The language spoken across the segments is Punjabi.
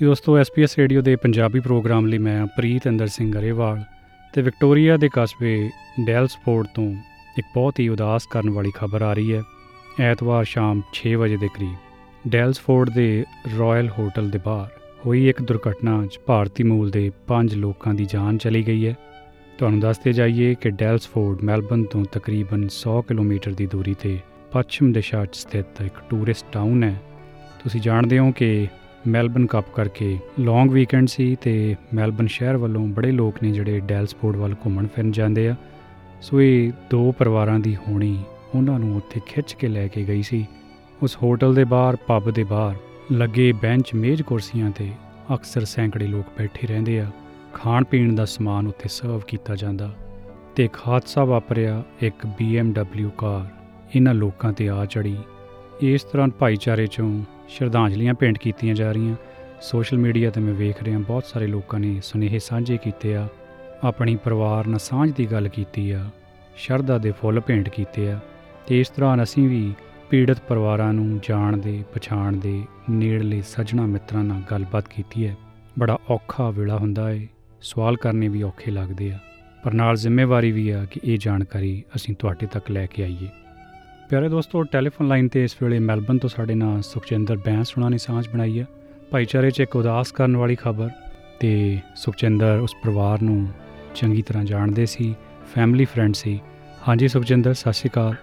ਜੀ ਦੋਸਤੋ ਐਸਪੀਐਸ ਰੇਡੀਓ ਦੇ ਪੰਜਾਬੀ ਪ੍ਰੋਗਰਾਮ ਲਈ ਮੈਂ ਪ੍ਰੀਤ ਅੰਦਰ ਸਿੰਘ ਗਰੇਵਾਲ ਤੇ ਵਿਕਟੋਰੀਆ ਦੇ ਕਸਬੇ ਡੈਲਸਫੋਰਡ ਤੋਂ ਇੱਕ ਬਹੁਤ ਹੀ ਉਦਾਸ ਕਰਨ ਵਾਲੀ ਖਬਰ ਆ ਰਹੀ ਹੈ। ਐਤਵਾਰ ਸ਼ਾਮ 6 ਵਜੇ ਦੇ ਕਰੀਬ ਡੈਲਸਫੋਰਡ ਦੇ ਰਾਇਲ ਹੋਟਲ ਦੇ ਬਾਹਰ ਹੋਈ ਇੱਕ ਦੁਰਘਟਨਾ 'ਚ ਭਾਰਤੀ ਮੂਲ ਦੇ 5 ਲੋਕਾਂ ਦੀ ਜਾਨ ਚਲੀ ਗਈ ਹੈ। ਤੁਹਾਨੂੰ ਦੱਸਦੇ ਜਾਈਏ ਕਿ ਡੈਲਸਫੋਰਡ ਮੈਲਬਨ ਤੋਂ ਤਕਰੀਬਨ 100 ਕਿਲੋਮੀਟਰ ਦੀ ਦੂਰੀ ਤੇ ਪੱਛਮ ਦਿਸ਼ਾ 'ਚ ਸਥਿਤ ਇੱਕ ਟੂਰਿਸਟ ਟਾਊਨ ਹੈ। ਤੁਸੀਂ ਜਾਣਦੇ ਹੋ ਕਿ ਮੈਲਬਨ ਕੱਪ ਕਰਕੇ ਲੌਂਗ ਵੀਕਐਂਡ ਸੀ ਤੇ ਮੈਲਬਨ ਸ਼ਹਿਰ ਵੱਲੋਂ ਬੜੇ ਲੋਕ ਨੇ ਜਿਹੜੇ ਡੈਲਸਫੋਰਡ ਵੱਲ ਘੁੰਮਣ ਫਿਰਨ ਜਾਂਦੇ ਆ। ਸੋ ਇਹ ਦੋ ਪਰਿਵਾਰਾਂ ਦੀ ਹੋਣੀ ਉਹਨਾਂ ਨੂੰ ਉੱਥੇ ਖਿੱਚ ਕੇ ਲੈ ਕੇ ਗਈ ਸੀ। ਉਸ ਹੋਟਲ ਦੇ ਬਾਹਰ, ਪੱਬ ਦੇ ਬਾਹਰ ਲੱਗੇ ਬੈਂਚ ਮੇਜ਼ ਕੁਰਸੀਆਂ ਤੇ ਅਕਸਰ ਸੈਂਕੜੇ ਲੋਕ ਬੈਠੇ ਰਹਿੰਦੇ ਆ। ਖਾਣ ਪੀਣ ਦਾ ਸਮਾਨ ਉੱਥੇ ਸਰਵ ਕੀਤਾ ਜਾਂਦਾ। ਤੇ ਇੱਕ ਹਾਦਸਾ ਵਾਪਰਿਆ ਇੱਕ BMW ਕਾਰ। ਇਹਨਾਂ ਲੋਕਾਂ ਤੇ ਆ ਚੜੀ ਇਸ ਤਰ੍ਹਾਂ ਭਾਈਚਾਰੇ ਚੋਂ ਸ਼ਰਧਾਂਜਲੀਆਂ ਭੇਂਟ ਕੀਤੀਆਂ ਜਾ ਰਹੀਆਂ। ਸੋਸ਼ਲ ਮੀਡੀਆ ਤੇ ਮੈਂ ਵੇਖ ਰਿਹਾ ਬਹੁਤ ਸਾਰੇ ਲੋਕਾਂ ਨੇ ਸੁਨੇਹੇ ਸਾਂਝੇ ਕੀਤੇ ਆ। ਆਪਣੀ ਪਰਿਵਾਰ ਨਾਲ ਸਾਂਝ ਦੀ ਗੱਲ ਕੀਤੀ ਆ। ਸ਼ਰਧਾ ਦੇ ਫੁੱਲ ਭੇਂਟ ਕੀਤੇ ਆ। ਤੇ ਇਸ ਤਰ੍ਹਾਂ ਅਸੀਂ ਵੀ ਪੀੜਤ ਪਰਿਵਾਰਾਂ ਨੂੰ ਜਾਣਦੇ ਪਛਾਣਦੇ ਨੇੜਲੇ ਸੱਜਣਾ ਮਿੱਤਰਾਂ ਨਾਲ ਗੱਲਬਾਤ ਕੀਤੀ ਹੈ। ਬੜਾ ਔਖਾ ਵੇਲਾ ਹੁੰਦਾ ਏ। ਸਵਾਲ ਕਰਨੇ ਵੀ ਔਖੇ ਲੱਗਦੇ ਆ। ਪਰ ਨਾਲ ਜ਼ਿੰਮੇਵਾਰੀ ਵੀ ਆ ਕਿ ਇਹ ਜਾਣਕਾਰੀ ਅਸੀਂ ਤੁਹਾਡੇ ਤੱਕ ਲੈ ਕੇ ਆਈਏ। ਪਿਆਰੇ ਦੋਸਤੋ ਟੈਲੀਫੋਨ ਲਾਈਨ ਤੇ ਇਸ ਵੇਲੇ ਮੈਲਬਨ ਤੋਂ ਸਾਡੇ ਨਾਲ ਸੁਖਚਿੰਦਰ ਬੈਂਸ ਉਹਨਾਂ ਨੇ ਸਾਂਝ ਬਣਾਈ ਹੈ ਭਾਈਚਾਰੇ 'ਚ ਇੱਕ ਉਦਾਸ ਕਰਨ ਵਾਲੀ ਖਬਰ ਤੇ ਸੁਖਚਿੰਦਰ ਉਸ ਪਰਿਵਾਰ ਨੂੰ ਚੰਗੀ ਤਰ੍ਹਾਂ ਜਾਣਦੇ ਸੀ ਫੈਮਿਲੀ ਫਰੈਂਡ ਸੀ। ਹਾਂਜੀ ਸੁਖਚਿੰਦਰ ਸਤਿ ਸ਼੍ਰੀ ਅਕਾਲ।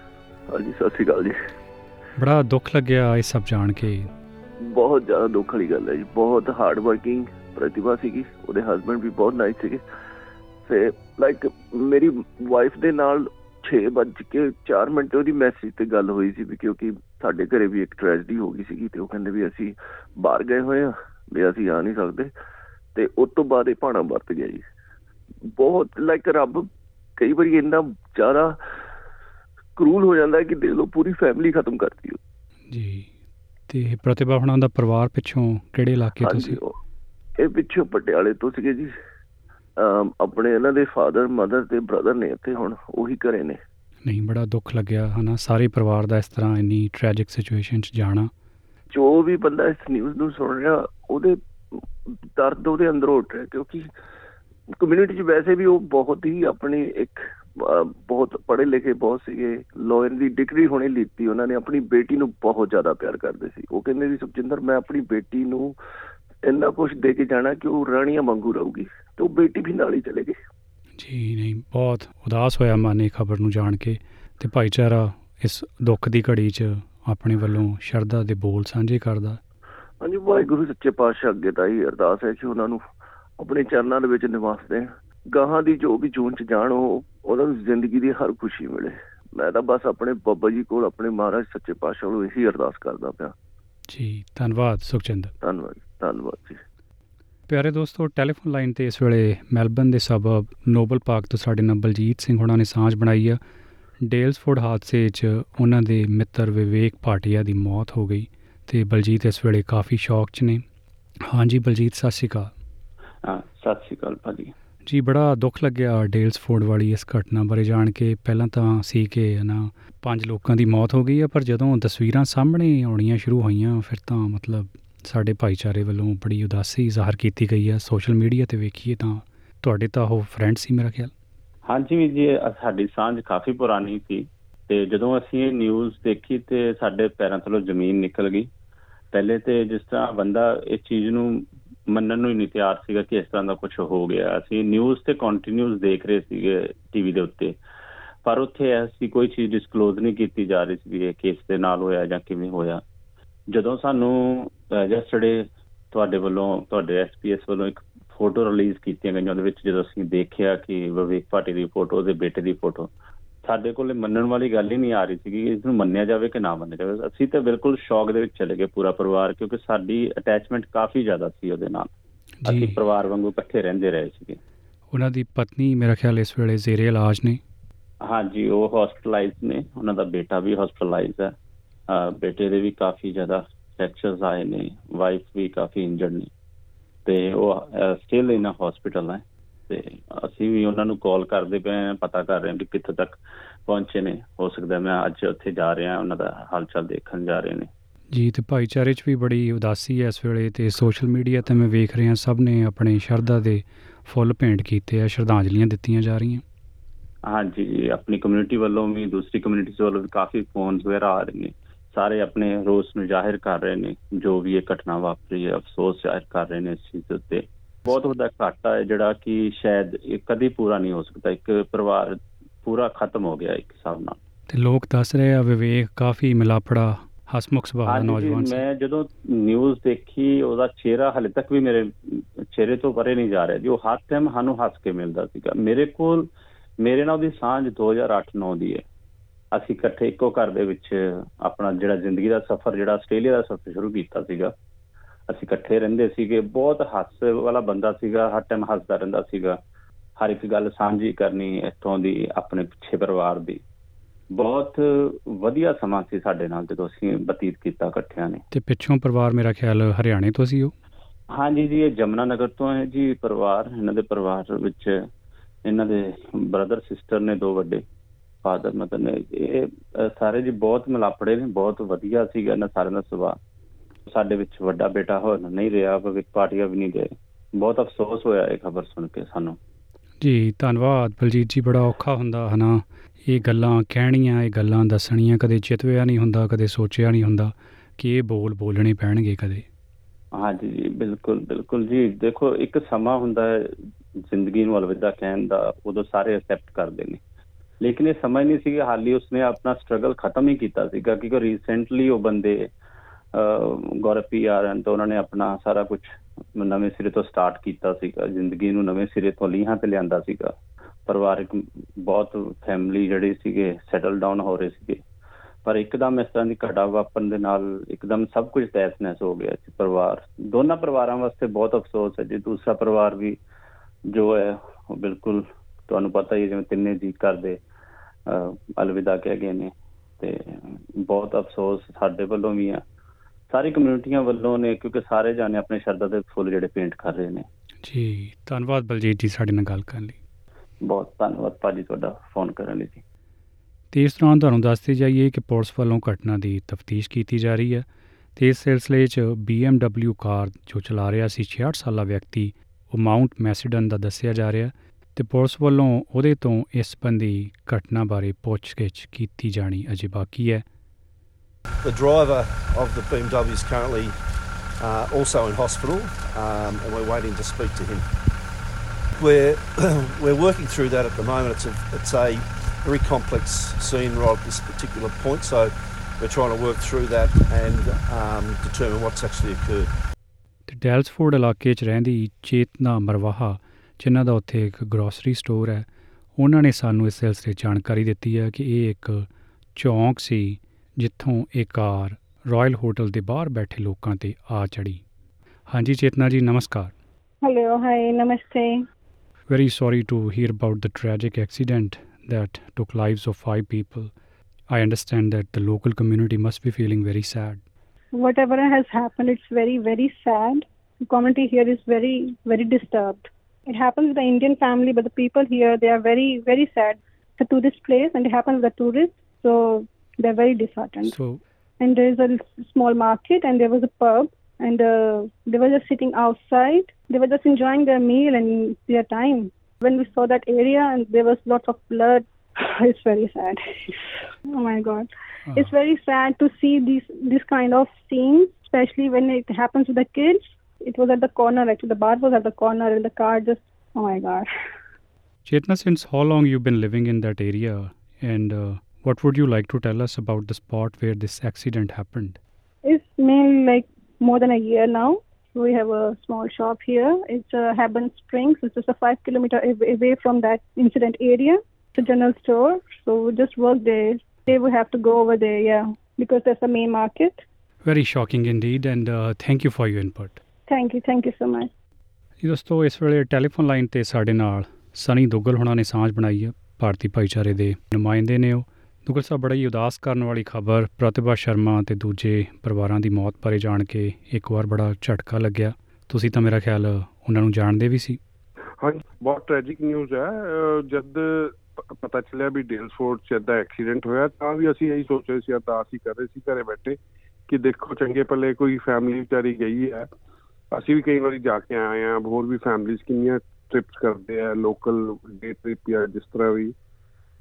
ਹਾਂਜੀ ਸਤਿ ਸ਼੍ਰੀ ਅਕਾਲ ਜੀ। ਬੜਾ ਦੁੱਖ ਲੱਗਿਆ ਇਹ ਸਭ ਜਾਣ ਕੇ। ਬਹੁਤ ਜ਼ਿਆਦਾ ਦੁੱਖ ਵਾਲੀ ਗੱਲ ਹੈ ਜੀ। ਬਹੁਤ ਹਾਰਡ ਵਰਕਿੰਗ ਪ੍ਰਤਿਭਾ ਸੀਗੀ। ਉਹਦੇ ਹਸਬੰਡ ਵੀ ਬਹੁਤ ਨਾਈਸ ਸੀਗੇ। ਤੇ ਲਾਈਕ ਮੇਰੀ ਵਾਈਫ ਦੇ ਨਾਲ 6 ਵੱਜ ਕੇ 4 ਮਿੰਟ ਉਹਦੀ ਮੈਸੇਜ ਤੇ ਗੱਲ ਹੋਈ ਸੀ ਵੀ ਕਿਉਂਕਿ ਸਾਡੇ ਘਰੇ ਵੀ ਇੱਕ ਟ੍ਰੈਜਡੀ ਹੋ ਗਈ ਸੀਗੀ ਤੇ ਉਹ ਕਹਿੰਦੇ ਵੀ ਅਸੀਂ ਬਾਹਰ ਗਏ ਹੋਏ ਆ ਵੀ ਅਸੀਂ ਆ ਨਹੀਂ ਸਕਦੇ ਤੇ ਉਸ ਤੋਂ ਬਾਅਦ ਇਹ ਭਾਣਾ ਵਰਤ ਗਿਆ ਜੀ। ਬਹੁਤ ਲਾਈਕ ਰੱਬ ਕਈ ਵਾਰੀ ਇੰਨਾ ਜ਼ਿਆਦਾ ਕਰੂਲ ਹੋ ਜਾਂਦਾ ਕਿ ਦੇ ਲੋ ਪੂਰੀ ਫੈਮਿਲੀ ਖਤਮ ਕਰਤੀ ਉਹ ਜੀ ਤੇ ਪ੍ਰਤਿਭਾ ਹੁਣਾਂ ਦਾ ਪਰਿਵਾਰ ਪਿੱਛੋਂ ਕਿਹੜੇ ਇਲਾਕੇ ਤੋਂ ਸੀ? ਇਹ ਪਿੱਛੋਂ ਪਟਿਆਲੇ ਤੋਂ ਸੀਗੇ ਜੀ। ਆਪਣੇ ਇਹਨਾਂ ਦੇ ਫਾਦਰ ਮਦਰ ਤੇ ਬ੍ਰਦਰ ਨੇ ਇੱਥੇ ਹੁਣ ਉਹੀ ਘਰੇ ਨੇ। ਨਹੀਂ ਬੜਾ ਦੁੱਖ ਲੱਗਿਆ ਹਨਾ? ਸਾਰੇ ਪਰਿਵਾਰ ਦਾ ਇਸ ਤਰ੍ਹਾਂ ਇੰਨੀ ਟ੍ਰੈਜਿਕ ਸਿਚੁਏਸ਼ਨ 'ਚ ਜਾਣਾ। ਜੋ ਵੀ ਬੰਦਾ ਇਸ ਨਿਊਜ਼ ਨੂੰ ਸੁਣ ਰਿਹਾ ਉਹਦੇ ਦਰਦ ਉਹਦੇ ਅੰਦਰ ਉੱਠ ਰਿਹਾ ਕਿਉਂਕਿ ਕਮਿਊਨਿਟੀ 'ਚ ਵੈਸੇ ਵੀ ਉਹ ਬਹੁਤ ਹੀ ਆਪਣੀ ਇੱਕ ਬਹੁਤ ਪੜ੍ਹੇ ਲਿਖੇ ਬਹੁਤ ਸੀਗੇ ਲਾਇਰ ਦੀ ਡਿਗਰੀ ਹੋਣੀ ਲਿੱਤੀ ਉਹਨਾਂ ਨੇ ਆਪਣੀ ਬੇਟੀ ਨੂੰ ਬਹੁਤ ਜ਼ਿਆਦਾ ਪਿਆਰ ਕਰਦੇ ਸੀ। ਉਹ ਕਹਿੰਦੇ ਸੀ ਸੁਖਜਿੰਦਰ ਮੈਂ ਆਪਣੀ ਬੇਟੀ ਨੂੰ ਇੰਨਾ ਕੁਝ ਦੇ ਕੇ ਜਾਣਾ ਕਿ ਉਹ ਰਾਣੀਆਂ ਵਾਂਗੂ ਰਹੂਗੀ ਤੇ ਉਹ ਬੇਟੀ ਵੀ ਨਾਲ ਹੀ ਚਲੇ ਗਈ ਜੀ ਨਹੀਂ ਬਹੁਤ ਉਦਾਸ ਹੋਇਆ ਮਨ ਖਬਰ ਨੂੰ ਜਾਣ ਕੇ ਤੇ ਭਾਈਚਾਰਾ ਇਸ ਦੁੱਖ ਦੀ ਘੜੀ 'ਚ ਆਪਣੇ ਵੱਲੋਂ ਸ਼ਰਧਾ ਦੇ ਬੋਲ ਸਾਂਝੇ ਕਰਦਾ। ਹਾਂਜੀ ਵਾਹਿਗੁਰੂ ਸੱਚੇ ਪਾਤਸ਼ਾਹ ਅੱਗੇ ਤਾਂ ਹੀ ਅਰਦਾਸ ਹੈ ਕਿ ਉਹਨਾਂ ਨੂੰ ਆਪਣੇ ਚਰਨਾਂ ਦੇ ਵਿੱਚ ਨਿਵਾਸ ਦੇਣ। ਗਾਹਾਂ ਦੀ ਜੋ ਵੀ ਜੂਨ ਚ ਜਾਣ ਉਹ ਉਹਨਾਂ ਨੂੰ ਜ਼ਿੰਦਗੀ ਦੀ ਹਰ ਖੁਸ਼ੀ ਮਿਲੇ। ਮੈਂ ਤਾਂ ਬਸ ਆਪਣੇ ਬੱਬਾ ਜੀ ਕੋਲ ਆਪਣੇ ਮਹਾਰਾਜ ਸੱਚੇ ਪਾਤਸ਼ਾਹ ਨੂੰ ਇਹੀ ਅਰਦਾਸ ਕਰਦਾ ਪਿਆ। ਜੀ ਧੰਨਵਾਦ ਸੁਖਚੰਦਰ। ਧੰਨਵਾਦ। ਧੰਨਵਾਦ ਜੀ। ਪਿਆਰੇ ਦੋਸਤੋ ਟੈਲੀਫੋਨ ਲਾਈਨ ਤੇ ਇਸ ਵੇਲੇ ਮੈਲਬਨ ਦੇ ਸਬਬ ਨੋਬਲ ਪਾਰਕ ਤੋਂ ਸਾਡੇ ਨਾਲ ਬਲਜੀਤ ਸਿੰਘ ਹੁਣਾਂ ਨੇ ਸਾਂਝ ਬਣਾਈ ਆ। ਡੇਲਸਫੋਰਡ ਹਾਦਸੇ 'ਚ ਉਹਨਾਂ ਦੇ ਮਿੱਤਰ ਵਿਵੇਕ ਭਾਟੀਆ ਦੀ ਮੌਤ ਹੋ ਗਈ ਤੇ ਬਲਜੀਤ ਇਸ ਵੇਲੇ ਕਾਫੀ ਸ਼ੌਕ 'ਚ ਨੇ। ਹਾਂਜੀ ਬਲਜੀਤ ਸਤਿ ਸ਼੍ਰੀ ਅਕਾਲ। ਹਾਂ ਸਤਿ ਸ਼੍ਰੀ ਅਕਾਲ ਭਾਜੀ। ਜੀ ਬੜਾ ਦੁੱਖ ਲੱਗਿਆ ਡੇਲਸਫੋਰਡ ਵਾਲੀ ਇਸ ਘਟਨਾ ਬਾਰੇ ਜਾਣ ਕੇ। ਪਹਿਲਾਂ ਤਾਂ ਸੀ ਕਿ ਨਾ ਪੰਜ ਲੋਕਾਂ ਦੀ ਮੌਤ ਹੋ ਗਈ ਆ ਪਰ ਜਦੋਂ ਤਸਵੀਰਾਂ ਸਾਹਮਣੇ ਆਉਣੀਆਂ ਸ਼ੁਰੂ ਹੋਈਆਂ ਫਿਰ ਤਾਂ ਮਤਲਬ ਸਾਡੇ ਭਾਈਚਾਰੇ ਵੱਲੋਂ ਬੜੀ ਉਦਾਸੀ ਜ਼ਾਹਰ ਕੀਤੀ ਗਈ ਹੈ। ਸੋਸ਼ਲ ਮੀਡੀਆ ਤੇ ਵੇਖੀਏ ਤਾਂ ਤੁਹਾਡੇ ਤਾਂ ਉਹ ਫਰੈਂਡ ਸੀ ਮੇਰਾ ਖਿਆਲ। ਹਾਂਜੀ ਵੀ ਜੀ ਸਾਡੀ ਸਾਂਝ ਕਾਫੀ ਪੁਰਾਣੀ ਸੀ ਤੇ ਜਦੋਂ ਅਸੀਂ ਇਹ ਨਿਊਜ਼ ਦੇਖੀ ਤੇ ਸਾਡੇ ਪੈਰਾਂ ਥੱਲੋਂ ਜ਼ਮੀਨ ਨਿਕਲ ਗਈ। ਪਹਿਲੇ ਤੇ ਜਿਸ ਤਰ੍ਹਾਂ ਬੰਦਾ ਇਸ ਚੀਜ਼ ਨੂੰ ਮੰਨਣ ਨੂੰ ਹੀ ਨਹੀਂ ਤਿਆਰ ਸੀਗਾ ਕਿ ਇਸ ਤਰ੍ਹਾਂ ਦਾ ਕੁਝ ਹੋ ਗਿਆ। ਅਸੀਂ ਨਿਊਜ਼ ਤੇ ਕੰਟੀਨਿਊਸ ਦੇਖ ਰਹੇ ਸੀਗੇ ਟੀਵੀ ਦੇ ਉੱਤੇ। ਪਰ ਉੱਥੇ ਐਸੀ ਕੋਈ ਚੀਜ਼ ਡਿਸਕਲੋਜ਼ ਨਹੀਂ ਕੀਤੀ ਜਾ ਰਹੀ ਸੀ ਵੀ ਇਹ ਕੇਸ ਦੇ ਨਾਲ ਹੋਇਆ ਜਾਂ ਕਿਵੇਂ ਹੋਇਆ। ਜਦੋਂ ਸਾਨੂੰ ਜਸਟਰਡੇ ਤੁਹਾਡੇ ਵੱਲੋਂ ਤੁਹਾਡੇ ਐਸਪੀਐਸ ਵੱਲੋਂ ਇੱਕ ਫੋਟੋ ਰਿਲੀਜ਼ ਕੀਤੀਆਂ ਗਈਆਂ ਉਹਦੇ ਵਿੱਚ ਜਦੋਂ ਅਸੀਂ ਦੇਖਿਆ ਕਿ ਵਿਵੇਕ ਪਾਟੀ ਦੀ ਫੋਟੋ ਉਹਦੇ ਬੇਟੇ ਦੀ ਫੋਟੋ ਸਾਡੇ ਕੋਲੇ ਮੰਨਣ ਵਾਲੀ ਗੱਲ ਹੀ ਨਹੀਂ ਆ ਰਹੀ ਸੀ ਕਿ ਇਸ ਨੂੰ ਮੰਨਿਆ ਜਾਵੇ ਕਿ ਨਾ ਮੰਨਿਆ ਜਾਵੇ। ਅਸੀਂ ਤਾਂ ਬਿਲਕੁਲ ਸ਼ੌਕ ਦੇ ਵਿੱਚ ਚਲੇ ਗਏ ਪੂਰਾ ਪਰਿਵਾਰ ਕਿਉਂਕਿ ਸਾਡੀ ਅਟੈਚਮੈਂਟ ਕਾਫੀ ਜ਼ਿਆਦਾ ਸੀ ਉਹਦੇ ਨਾਲ। ਅਸੀਂ ਪਰਿਵਾਰ ਵਾਂਗੂ ਇਕੱਠੇ ਰਹਿੰਦੇ ਰਹੇ ਸੀਗੇ। ਉਹਨਾਂ ਦੀ ਪਤਨੀ ਮੇਰਾ ਖਿਆਲ ਇਸ ਵੇਲੇ ਜ਼ੇਰੇ ਇਲਾਜ ਨੇ। ਹਾਂਜੀ ਉਹ ਹਸਪੀਟਲਾਈਜ਼ ਨੇ। ਉਹਨਾਂ ਦਾ ਬੇਟਾ ਵੀ ਹਸਪੀਟਲਾਈਜ਼ ਹੈ। ਬੇਟੇ ਦੇ ਵੀ ਕਾਫੀ ਜ਼ਿਆਦਾ ਫ੍ਰੈਕਚਰਸ ਆਏ ਨੇ ਵਾਈਫ ਵੀ ਕਾਫੀ ਇੰਜਰਡ ਨੇ ਤੇ ਉਹ ਸਟਿਲ ਇਨ ਅ ਹਸਪੀਟਲ ਹੈ ਤੇ ਅਸੀਂ ਵੀ ਉਹਨਾਂ ਨੂੰ ਕਾਲ ਕਰਦੇ ਪਏ ਆ ਪਤਾ ਕਰ ਰਹੇ ਹਾਂ ਕਿ ਕਿੱਥੇ ਤੱਕ ਪਹੁੰਚੇ ਨੇ ਹੋ ਸਕਦਾ ਮੈਂ ਅੱਜ ਉੱਥੇ ਜਾ ਰਿਹਾ ਉਹਨਾਂ ਦਾ ਹਾਲਚਾਲ ਦੇਖਣ ਜਾ ਰਹੇ ਨੇ। ਜੀ ਤੇ ਭਾਈਚਾਰੇ 'ਚ ਵੀ ਬੜੀ ਉਦਾਸੀ ਹੈ ਇਸ ਵੇਲੇ ਤੇ ਸੋਸ਼ਲ ਮੀਡੀਆ ਤੇ ਮੈਂ ਵੇਖ ਰਿਹਾ ਸਭ ਨੇ ਆਪਣੇ ਸ਼ਰਧਾ ਦੇ ਫੁੱਲ ਭੇਂਟ ਕੀਤੇ ਆ ਸ਼ਰਧਾਂਜਲੀਆਂ ਦਿੱਤੀਆਂ ਜਾ ਰਹੀਆਂ। ਹਾਂਜੀ ਜੀ ਆਪਣੀ ਕਮਿਊਨਿਟੀ ਵੱਲੋਂ ਵੀ ਦੂਸਰੀ ਕਮਿਊਨਿਟੀਜ਼ ਵੱਲੋਂ ਵੀ ਕਾਫੀ ਫੋਨਸ ਵਗੈਰਾ ਆ ਰਹੇ ਨੇ। ਸਾਰੇ ਆਪਣੇ ਰੋਸ ਨੂੰ ਜ਼ਾਹਿਰ ਕਰ ਰਹੇ ਨੇ ਜੋ ਵੀ ਇਹ ਘਟਨਾ ਵਾਪਰੀ ਹੈ ਅਫਸੋਸ ਜ਼ਾਹਿਰ ਕਰ ਰਹੇ ਨੇ ਇਸ ਚੀਜ਼ ਉੱਤੇ। ਬਹੁਤ ਵੱਡਾ ਘਾਟਾ ਹੈ ਜਿਹੜਾ ਕਿ ਸ਼ਾਇਦ ਇਹ ਕਦੀ ਪੂਰਾ ਨਹੀਂ ਹੋ ਸਕਦਾ ਇੱਕ ਪਰਿਵਾਰ ਪੂਰਾ ਖਤਮ ਹੋ ਗਿਆ ਇੱਕ ਹਿਸਾਬ ਨਾਲ। ਤੇ ਲੋਕ ਦੱਸ ਰਹੇ ਆ ਵਿਵੇਕ ਕਾਫੀ ਮਿਲਾਪੜਾ ਹਸਮੁਖ ਸੁਭਾਅ ਦਾ ਨੌਜਵਾਨ ਸੀ। ਮੈਂ ਜਦੋਂ ਨਿਊਜ਼ ਦੇਖੀ ਉਹਦਾ ਚਿਹਰਾ ਹਲੇ ਤੱਕ ਵੀ ਮੇਰੇ ਚਿਹਰੇ ਤੋਂ ਪਰੇ ਨਹੀਂ ਜਾ ਰਿਹਾ ਜੀ। ਉਹ ਹਰ ਟਾਈਮ ਸਾਨੂੰ ਹੱਸ ਕੇ ਮਿਲਦਾ ਸੀਗਾ। ਮੇਰੇ ਕੋਲ ਮੇਰੇ ਨਾਲ ਉਹਦੀ ਸਾਂਝ 2008-9 ਦੀ ਹੈ। ਅਸੀਂ ਇਕੱਠੇ ਇੱਕੋ ਘਰ ਦੇ ਵਿੱਚ ਆਪਣਾ ਜਿਹੜਾ ਜ਼ਿੰਦਗੀ ਦਾ ਸਫ਼ਰ ਜਿਹੜਾ ਆਸਟ੍ਰੇਲੀਆ ਦਾ ਸਫ਼ਰ ਸ਼ੁਰੂ ਕੀਤਾ ਸੀਗਾ। ਅਸੀਂ ਇਕੱਠੇ ਰਹਿੰਦੇ ਸੀਗੇ ਬਹੁਤ ਹਾਸੇ ਵਾਲਾ ਬੰਦਾ ਸੀਗਾ ਹਰ ਟਾਈਮ ਹੱਸਦਾ ਰਹਿੰਦਾ ਸੀਗਾ। ਹਰ ਇੱਕ ਗੱਲ ਸਾਂਝੀ ਕਰਨੀ ਇੱਥੋਂ ਦੀ ਆਪਣੇ ਪਿੱਛੇ ਪਰਿਵਾਰ ਦੀ। ਬਹੁਤ ਵਧੀਆ ਸਮਾਂ ਸੀ ਸਾਡੇ ਨਾਲ ਜਦੋਂ ਅਸੀਂ ਬਤੀਤ ਕੀਤਾ ਇਕੱਠਿਆਂ ਨੇ। ਤੇ ਪਿੱਛੋਂ ਪਰਿਵਾਰ ਮੇਰਾ ਖਿਆਲ ਹਰਿਆਣੇ ਤੋਂ ਸੀ ਉਹ? ਹਾਂਜੀ ਜੀ ਇਹ ਜਮਨਾ ਨਗਰ ਤੋਂ ਹੈ ਜੀ ਪਰਿਵਾਰ। ਇਹਨਾਂ ਦੇ ਪਰਿਵਾਰ ਵਿੱਚ ਇਹਨਾਂ ਦੇ ਬ੍ਰਦਰ ਸਿਸਟਰ ਨੇ ਦੋ ਵੱਡੇ। ਫਾਦਰ ਮਦਰ ਨੇ ਇਹ ਸਾਰੇ ਜੀ ਬਹੁਤ ਮਿਲਾਪੜੇ ਨੇ ਬਹੁਤ ਵਧੀਆ ਸੀਗਾ ਇਹਨਾਂ ਸਾਰਿਆਂ ਦਾ ਸੁਭਾਅ। ਸਾਡੇ ਵਿੱਚ ਵੱਡਾ ਬੇਟਾ ਹੁਣ ਨਹੀਂ ਰਿਹਾ ਭਵਿੱਖ ਪਾਰਟੀਆਂ ਵੀ ਨਹੀਂ ਗਏ। ਬਹੁਤ ਅਫਸੋਸ ਹੋਇਆ ਇਹ ਖਬਰ ਸੁਣ ਕੇ ਸਾਨੂੰ। ਜੀ ਧੰਨਵਾਦ ਬਲਜੀਤ ਜੀ ਬੜਾ ਔਖਾ ਹੁੰਦਾ ਹਨਾ। ਇਹ ਗੱਲਾਂ ਕਹਿਣੀਆਂ ਇਹ ਗੱਲਾਂ ਦੱਸਣੀਆਂ ਕਦੇ ਚਿਤਵਿਆ ਨਹੀਂ ਹੁੰਦਾ ਕਦੇ ਸੋਚਿਆ ਨਹੀਂ ਹੁੰਦਾ ਕਿ ਇਹ ਬੋਲ ਬੋਲਣੇ ਪੈਣਗੇ ਕਦੇ। ਹਾਂਜੀ ਜੀ ਬਿਲਕੁਲ ਬਿਲਕੁਲ ਜੀ। ਦੇਖੋ ਇੱਕ ਸਮਾਂ ਹੁੰਦਾ ਹੈ ਜ਼ਿੰਦਗੀ ਨੂੰ ਅਲਵਿਦਾ ਕਹਿਣ ਦਾ ਉਦੋਂ ਸਾਰੇ ਐਕਸੈਪਟ ਕਰਦੇ ਨੇ। ਲੇਕਿਨ ਇਹ ਸਮਝ ਨਹੀਂ ਸੀ ਕਿ ਹਾਲੀ ਉਸਨੇ ਆਪਣਾ ਸਟਰਗਲ ਖਤਮ ਹੀ ਕੀਤਾ ਸੀਗਾ ਕਿਉਂਕਿ ਰੀਸੈਂਟਲੀ ਉਹ ਬੰਦੇ ਗੌਰਪੀ ਆ ਰਹੇ ਤਾਂ ਉਹਨਾਂ ਨੇ ਆਪਣਾ ਸਾਰਾ ਕੁਝ ਨਵੇਂ ਸਿਰੇ ਤੋਂ ਸਟਾਰਟ ਕੀਤਾ ਸੀਗਾ ਜ਼ਿੰਦਗੀ ਨੂੰ ਨਵੇਂ ਸਿਰੇ ਤੋਂ ਲੀਹਾਂ ਤੇ ਲਿਆਂਦਾ ਸੀਗਾ। ਪਰਿਵਾਰਕ ਬਹੁਤ ਫੈਮਿਲੀ ਜਿਹੜੇ ਸੀਗੇ ਸੈਟਲ ਡਾਊਨ ਹੋ ਰਹੇ ਸੀਗੇ। ਪਰ ਇੱਕਦਮ ਇਸ ਤਰ੍ਹਾਂ ਦੀ ਘਟਨਾ ਵਾਪਰਨ ਦੇ ਨਾਲ ਇੱਕਦਮ ਸਭ ਕੁਝ ਤਹਿਸ-ਨਹਿਸ ਹੋ ਗਿਆ ਸੀ ਪਰਿਵਾਰ। ਦੋਨਾਂ ਪਰਿਵਾਰਾਂ ਵਾਸਤੇ ਬਹੁਤ ਅਫਸੋਸ ਹੈ। ਜੀ ਦੂਸਰਾ ਪਰਿਵਾਰ ਵੀ ਜੋ ਹੈ ਉਹ ਬਿਲਕੁਲ ਤੁਹਾਨੂੰ ਪਤਾ ਹੀ ਹੈ ਜਿਵੇਂ ਤਿੰਨੇ ਜੀ ਕਰਦੇ ਅਹ, ਅਲਵਿਦਾ ਕਹਿ ਗਏ ਨੇ ਤੇ ਬਹੁਤ ਅਫਸੋਸ ਸਾਡੇ ਵੱਲੋਂ ਵੀ ਆ। ਸਾਰੀ ਕਮਿਊਨਿਟੀਆਂ ਵੱਲੋਂ ਨੇ ਕਿਉਂਕਿ ਸਾਰੇ ਜਾਣੇ ਆਪਣੇ ਸ਼ਰਧਾ ਦੇ ਫੁੱਲ ਜਿਹੜੇ ਪੇਂਟ ਕਰ ਰਹੇ ਨੇ। ਜੀ ਧੰਨਵਾਦ ਬਲਜੀਤ ਜੀ ਸਾਡੇ ਨਾਲ ਗੱਲ ਕਰਨ ਲਈ। ਬਹੁਤ ਧੰਨਵਾਦ ਭਾਜੀ ਤੁਹਾਡਾ ਫੋਨ ਕਰਨ ਲਈ ਜੀ। ਤੇ ਇਸ ਤਰ੍ਹਾਂ ਤੁਹਾਨੂੰ ਦੱਸਦੇ ਜਾਈਏ ਕਿ ਪੁਲਿਸ ਵੱਲੋਂ ਘਟਨਾ ਦੀ ਤਫਤੀਸ਼ ਕੀਤੀ ਜਾ ਰਹੀ ਹੈ ਤੇ ਇਸ ਸਿਲਸਿਲੇ 'ਚ BMW ਕਾਰ ਜੋ ਚਲਾ ਰਿਹਾ ਸੀ 66 ਸਾਲਾ ਵਿਅਕਤੀ ਉਹ ਮਾਊਂਟ ਮੈਸੀਡਨ ਦਾ ਦੱਸਿਆ ਜਾ ਰਿਹਾ। ਤੇ ਪੁਲਿਸ ਵੱਲੋਂ ਉਹਦੇ ਤੋਂ ਇਸ ਸੰਬੰਧੀ ਘਟਨਾ ਬਾਰੇ ਪੁੱਛਗਿੱਛ ਕੀਤੀ ਜਾਣੀ ਅਜੇ ਬਾਕੀ ਹੈ The driver of the BMW is currently uh, also in hospital, um, and we're waiting to speak to him. We're we're working through that at the moment. It's a it's a very complex scene right at this particular point, so we're trying to work through that and um, determine what's actually occurred. ਤੇ ਡੈਲਸਫੋਰਡ ਇਲਾਕੇ 'ਚ ਰਹਿੰਦੀ ਚੇਤਨਾ ਮਰਵਾਹਾ ਜਿਨ੍ਹਾਂ ਦਾ ਉੱਥੇ ਇੱਕ ਗਰੋਸਰੀ ਸਟੋਰ ਹੈ ਉਹਨਾਂ ਨੇ ਸਾਨੂੰ ਇਸ ਸਿਲਸਿਲੇ 'ਚ ਜਾਣਕਾਰੀ ਦਿੱਤੀ ਹੈ ਕਿ ਇਹ ਇੱਕ ਚੌਂਕ ਸੀ ਜਿੱਥੋਂ ਇਹ ਕਾਰ ਰਾਇਲ ਹੋਟਲ ਦੇ ਬਾਹਰ ਬੈਠੇ ਲੋਕਾਂ ਤੇ ਆ ਚੜੀ ਹਾਂਜੀ ਚੇਤਨਾ ਜੀ ਨਮਸਕਾਰ very sorry to hear about the tragic accident that took lives of five people i understand that the local community must be feeling very sad Whatever has happened, it's very, very sad. The community here is very, very disturbed. It happens with the Indian family, but the people here, they are very, very sad. A tourist place and it happens with the tourists, so they're very disheartened. so and there's a small market and there was a pub and uh, they were just sitting outside. They were just enjoying their meal and their time. When we saw that area and there was lots of blood it's very sad. Oh my god. Uh, it's very sad to see these this kind of scenes especially when it happens with the kids it was at the corner actually the bar was at the corner and the car just oh my god chetna since how long you've been living in that area and uh, what would you like to tell us about the spot where this accident happened It's been like more than a year now. We have a small shop here. It's uh, Haben Springs. It's just a five kilometer away from that incident area. It's a general store. So we just work there. They will have to go over there, yeah, because that's the main market. very shocking indeed and uh, thank you for your input Thank you. Thank you so much. ਜੀ ਦੋਸਤੋ ਇਸ ਵੇਲੇ ਟੈਲੀਫੋਨ ਲਾਈਨ ਤੇ ਸਾਡੇ ਨਾਲ ਸਨੀ ਦੁੱਗਲ ਹੁਣਾਂ ਨੇ ਸਾਂਝ ਬਣਾਈ ਹੈ ਭਾਰਤੀ ਭਾਈਚਾਰੇ ਦੇ ਨੁਮਾਇੰਦੇ ਨੇ ਉਹ ਦੁੱਗਲ ਸਾਹਿਬ ਬੜਾ ਹੀ ਉਦਾਸ ਕਰਨ ਵਾਲੀ ਖਬਰ ਪ੍ਰਤਿਭਾ ਸ਼ਰਮਾ ਤੇ ਦੂਜੇ ਪਰਿਵਾਰਾਂ ਦੀ ਮੌਤ ਬਾਰੇ ਜਾਣ ਕੇ ਇੱਕ ਵਾਰ ਬੜਾ ਝਟਕਾ ਲੱਗਿਆ ਤੁਸੀਂ ਤਾਂ ਮੇਰਾ ਖਿਆਲ ਉਹਨਾਂ ਨੂੰ ਜਾਣਦੇ ਵੀ ਸੀ ਹਾਂਜੀ ਬਹੁਤ ਟ੍ਰੈਜਿਕ ਨਿਊਜ਼ ਹੈ ਜਦ ਪਤਾ ਚੱਲਿਆ ਵੀ ਡੇਲਸਫੋਰਡ ਚ ਏਦਾਂ ਐਕਸੀਡੈਂਟ ਹੋਇਆ ਤਾਂ ਵੀ ਅਸੀਂ ਇਹੀ ਸੋਚ ਰਹੇ ਸੀ ਅਰਦਾਸ ਹੀ ਕਰ ਰਹੇ ਸੀ ਘਰੇ ਬੈਠੇ ਕਿ ਦੇਖੋ ਚੰਗੇ ਪੱਲੇ ਕੋਈ ਫੈਮਿਲੀ ਵਿਚਾਰੀ ਗਈ ਹੈ ਅਸੀਂ ਵੀ ਕਈ ਵਾਰੀ ਜਾ ਕੇ ਆਏ ਆ ਹੋਰ ਵੀ ਫੈਮਿਲੀਜ਼ ਕਿੰਨੀਆਂ ਟ੍ਰਿਪਸ ਕਰਦੇ ਆ ਲੋਕਲ ਡੇ ਟ੍ਰਿਪ ਜਾਂ ਜਿਸ ਤਰ੍ਹਾਂ ਵੀ।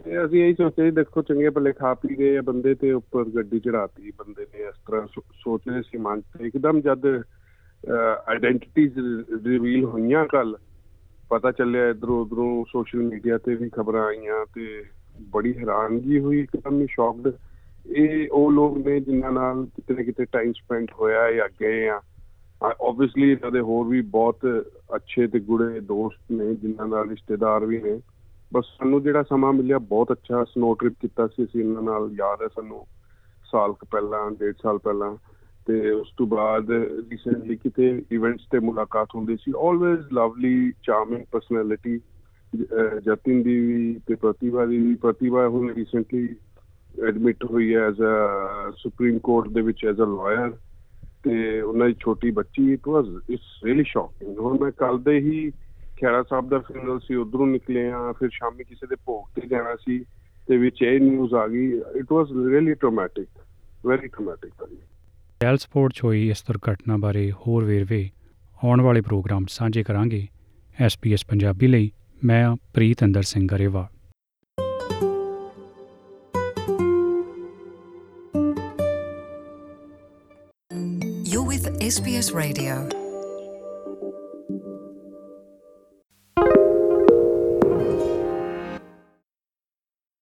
ਤੇ ਅਸੀਂ ਇਹੀ ਸੋਚਿਆ ਜੀ ਦੇਖੋ ਚੰਗੇ ਭਲੇ ਖਾ ਪੀ ਗਏ ਆ ਬੰਦੇ ਤੇ ਉੱਪਰ ਗੱਡੀ ਚੜਾਤੀ ਬੰਦੇ ਨੇ ਇਸ ਤਰ੍ਹਾਂ ਸੋ- ਸੋਚਦੇ ਸੀ ਮਨ ਚ, ਇੱਕਦਮ ਜਦ ਆਇਡੈਂਟੀਟੀਜ਼ ਰਿਵੀਲ ਹੋਈਆਂ ਕੱਲ, ਪਤਾ ਚੱਲਿਆ ਇਧਰੋਂ ਉਧਰੋਂ ਸੋਸ਼ਲ ਮੀਡੀਆ ਤੇ ਵੀ ਖਬਰਾਂ ਆਈਆਂ ਤੇ ਬੜੀ ਹੈਰਾਨਗੀ ਹੋਈ, ਇੱਕਦਮ ਹੀ ਸ਼ੌਕਡ ਇਹ ਉਹ ਲੋਕ ਨੇ ਜਿਨ੍ਹਾਂ ਨਾਲ ਕਿਤੇ ਨਾ ਕਿਤੇ ਟਾਈਮ ਸਪੈਂਡ ਹੋਇਆ ਜਾਂ ਗਏ ਆ। ਆਬਵੀਅਸਲੀ ਇਹਨਾਂ ਦੇ ਹੋਰ ਵੀ ਬਹੁਤ ਅੱਛੇ ਤੇ ਗੁੜੇ ਦੋਸਤ ਨੇ, ਜਿਨ੍ਹਾਂ ਨਾਲ ਰਿਸ਼ਤੇਦਾਰ ਵੀ ਨੇ। ਬਸ ਸਾਨੂੰ ਜਿਹੜਾ ਸਮਾਂ ਮਿਲਿਆ, ਬਹੁਤ ਅੱਛਾ ਸਨੋ ਟ੍ਰਿਪ ਕੀਤਾ ਸੀ ਅਸੀਂ ਇਹਨਾਂ ਨਾਲ। ਯਾਦ ਹੈ ਸਾਨੂੰ ਸਾਲ ਕੁ ਪਹਿਲਾਂ, ਡੇਢ ਸਾਲ ਪਹਿਲਾਂ। ਤੇ ਉਸ ਤੋਂ ਬਾਅਦ ਰੀਸੈਂਟਲੀ ਕਿਤੇ ਇਵੈਂਟਸ ਤੇ ਮੁਲਾਕਾਤ ਹੁੰਦੀ ਸੀ। Always lovely charming personality Jatin ਦੀ ਵੀ ਤੇ ਪ੍ਰਤਿਭਾ ਦੀ ਵੀ। ਪ੍ਰਤਿਭਾ ਹੁਣ ਰੀਸੈਂਟਲੀ ਐਡਮਿਟ ਹੋਈ ਹੈ ਐਜ਼ ਅ ਸੁਪਰੀਮ ਕੋਰਟ ਦੇ ਵਿੱਚ ਐਜ਼ ਅ ਲਾਇਰ ਤੇ ਉਹਨਾਂ ਦੀ ਛੋਟੀ ਬੱਚੀ it was it's really shocking ਹੁਣ ਮੈਂ ਕੱਲ ਦੇ ਹੀ ਖੈਰਾ ਸਾਹਿਬ ਦਾ ਫਿਨਰਲ ਸੀ, ਉਧਰੋਂ ਨਿਕਲੇ ਆ ਫਿਰ ਸ਼ਾਮੀ ਕਿਸੇ ਦੇ ਭੋਗ ਤੇ ਜਾਣਾ ਸੀ, ਤੇ ਵਿੱਚ ਇਹ ਨਿਊਜ਼ ਆ ਗਈ। It was really traumatic very traumatic Dell sport 'ਚ ਹੋਈ ਇਸ ਦੁਰਘਟਨਾ ਬਾਰੇ ਹੋਰ ਵੇਰਵੇ ਆਉਣ ਵਾਲੇ ਪ੍ਰੋਗਰਾਮ 'ਚ ਸਾਂਝੇ ਕਰਾਂਗੇ। ਐਸਪੀਐਸ ਪੰਜਾਬੀ ਲਈ ਮੈਂ ਹਾਂ ਪ੍ਰੀਤ ਅੰਦਰ ਸਿੰਘ ਗਰੇਵਾਲ। SBS Radio.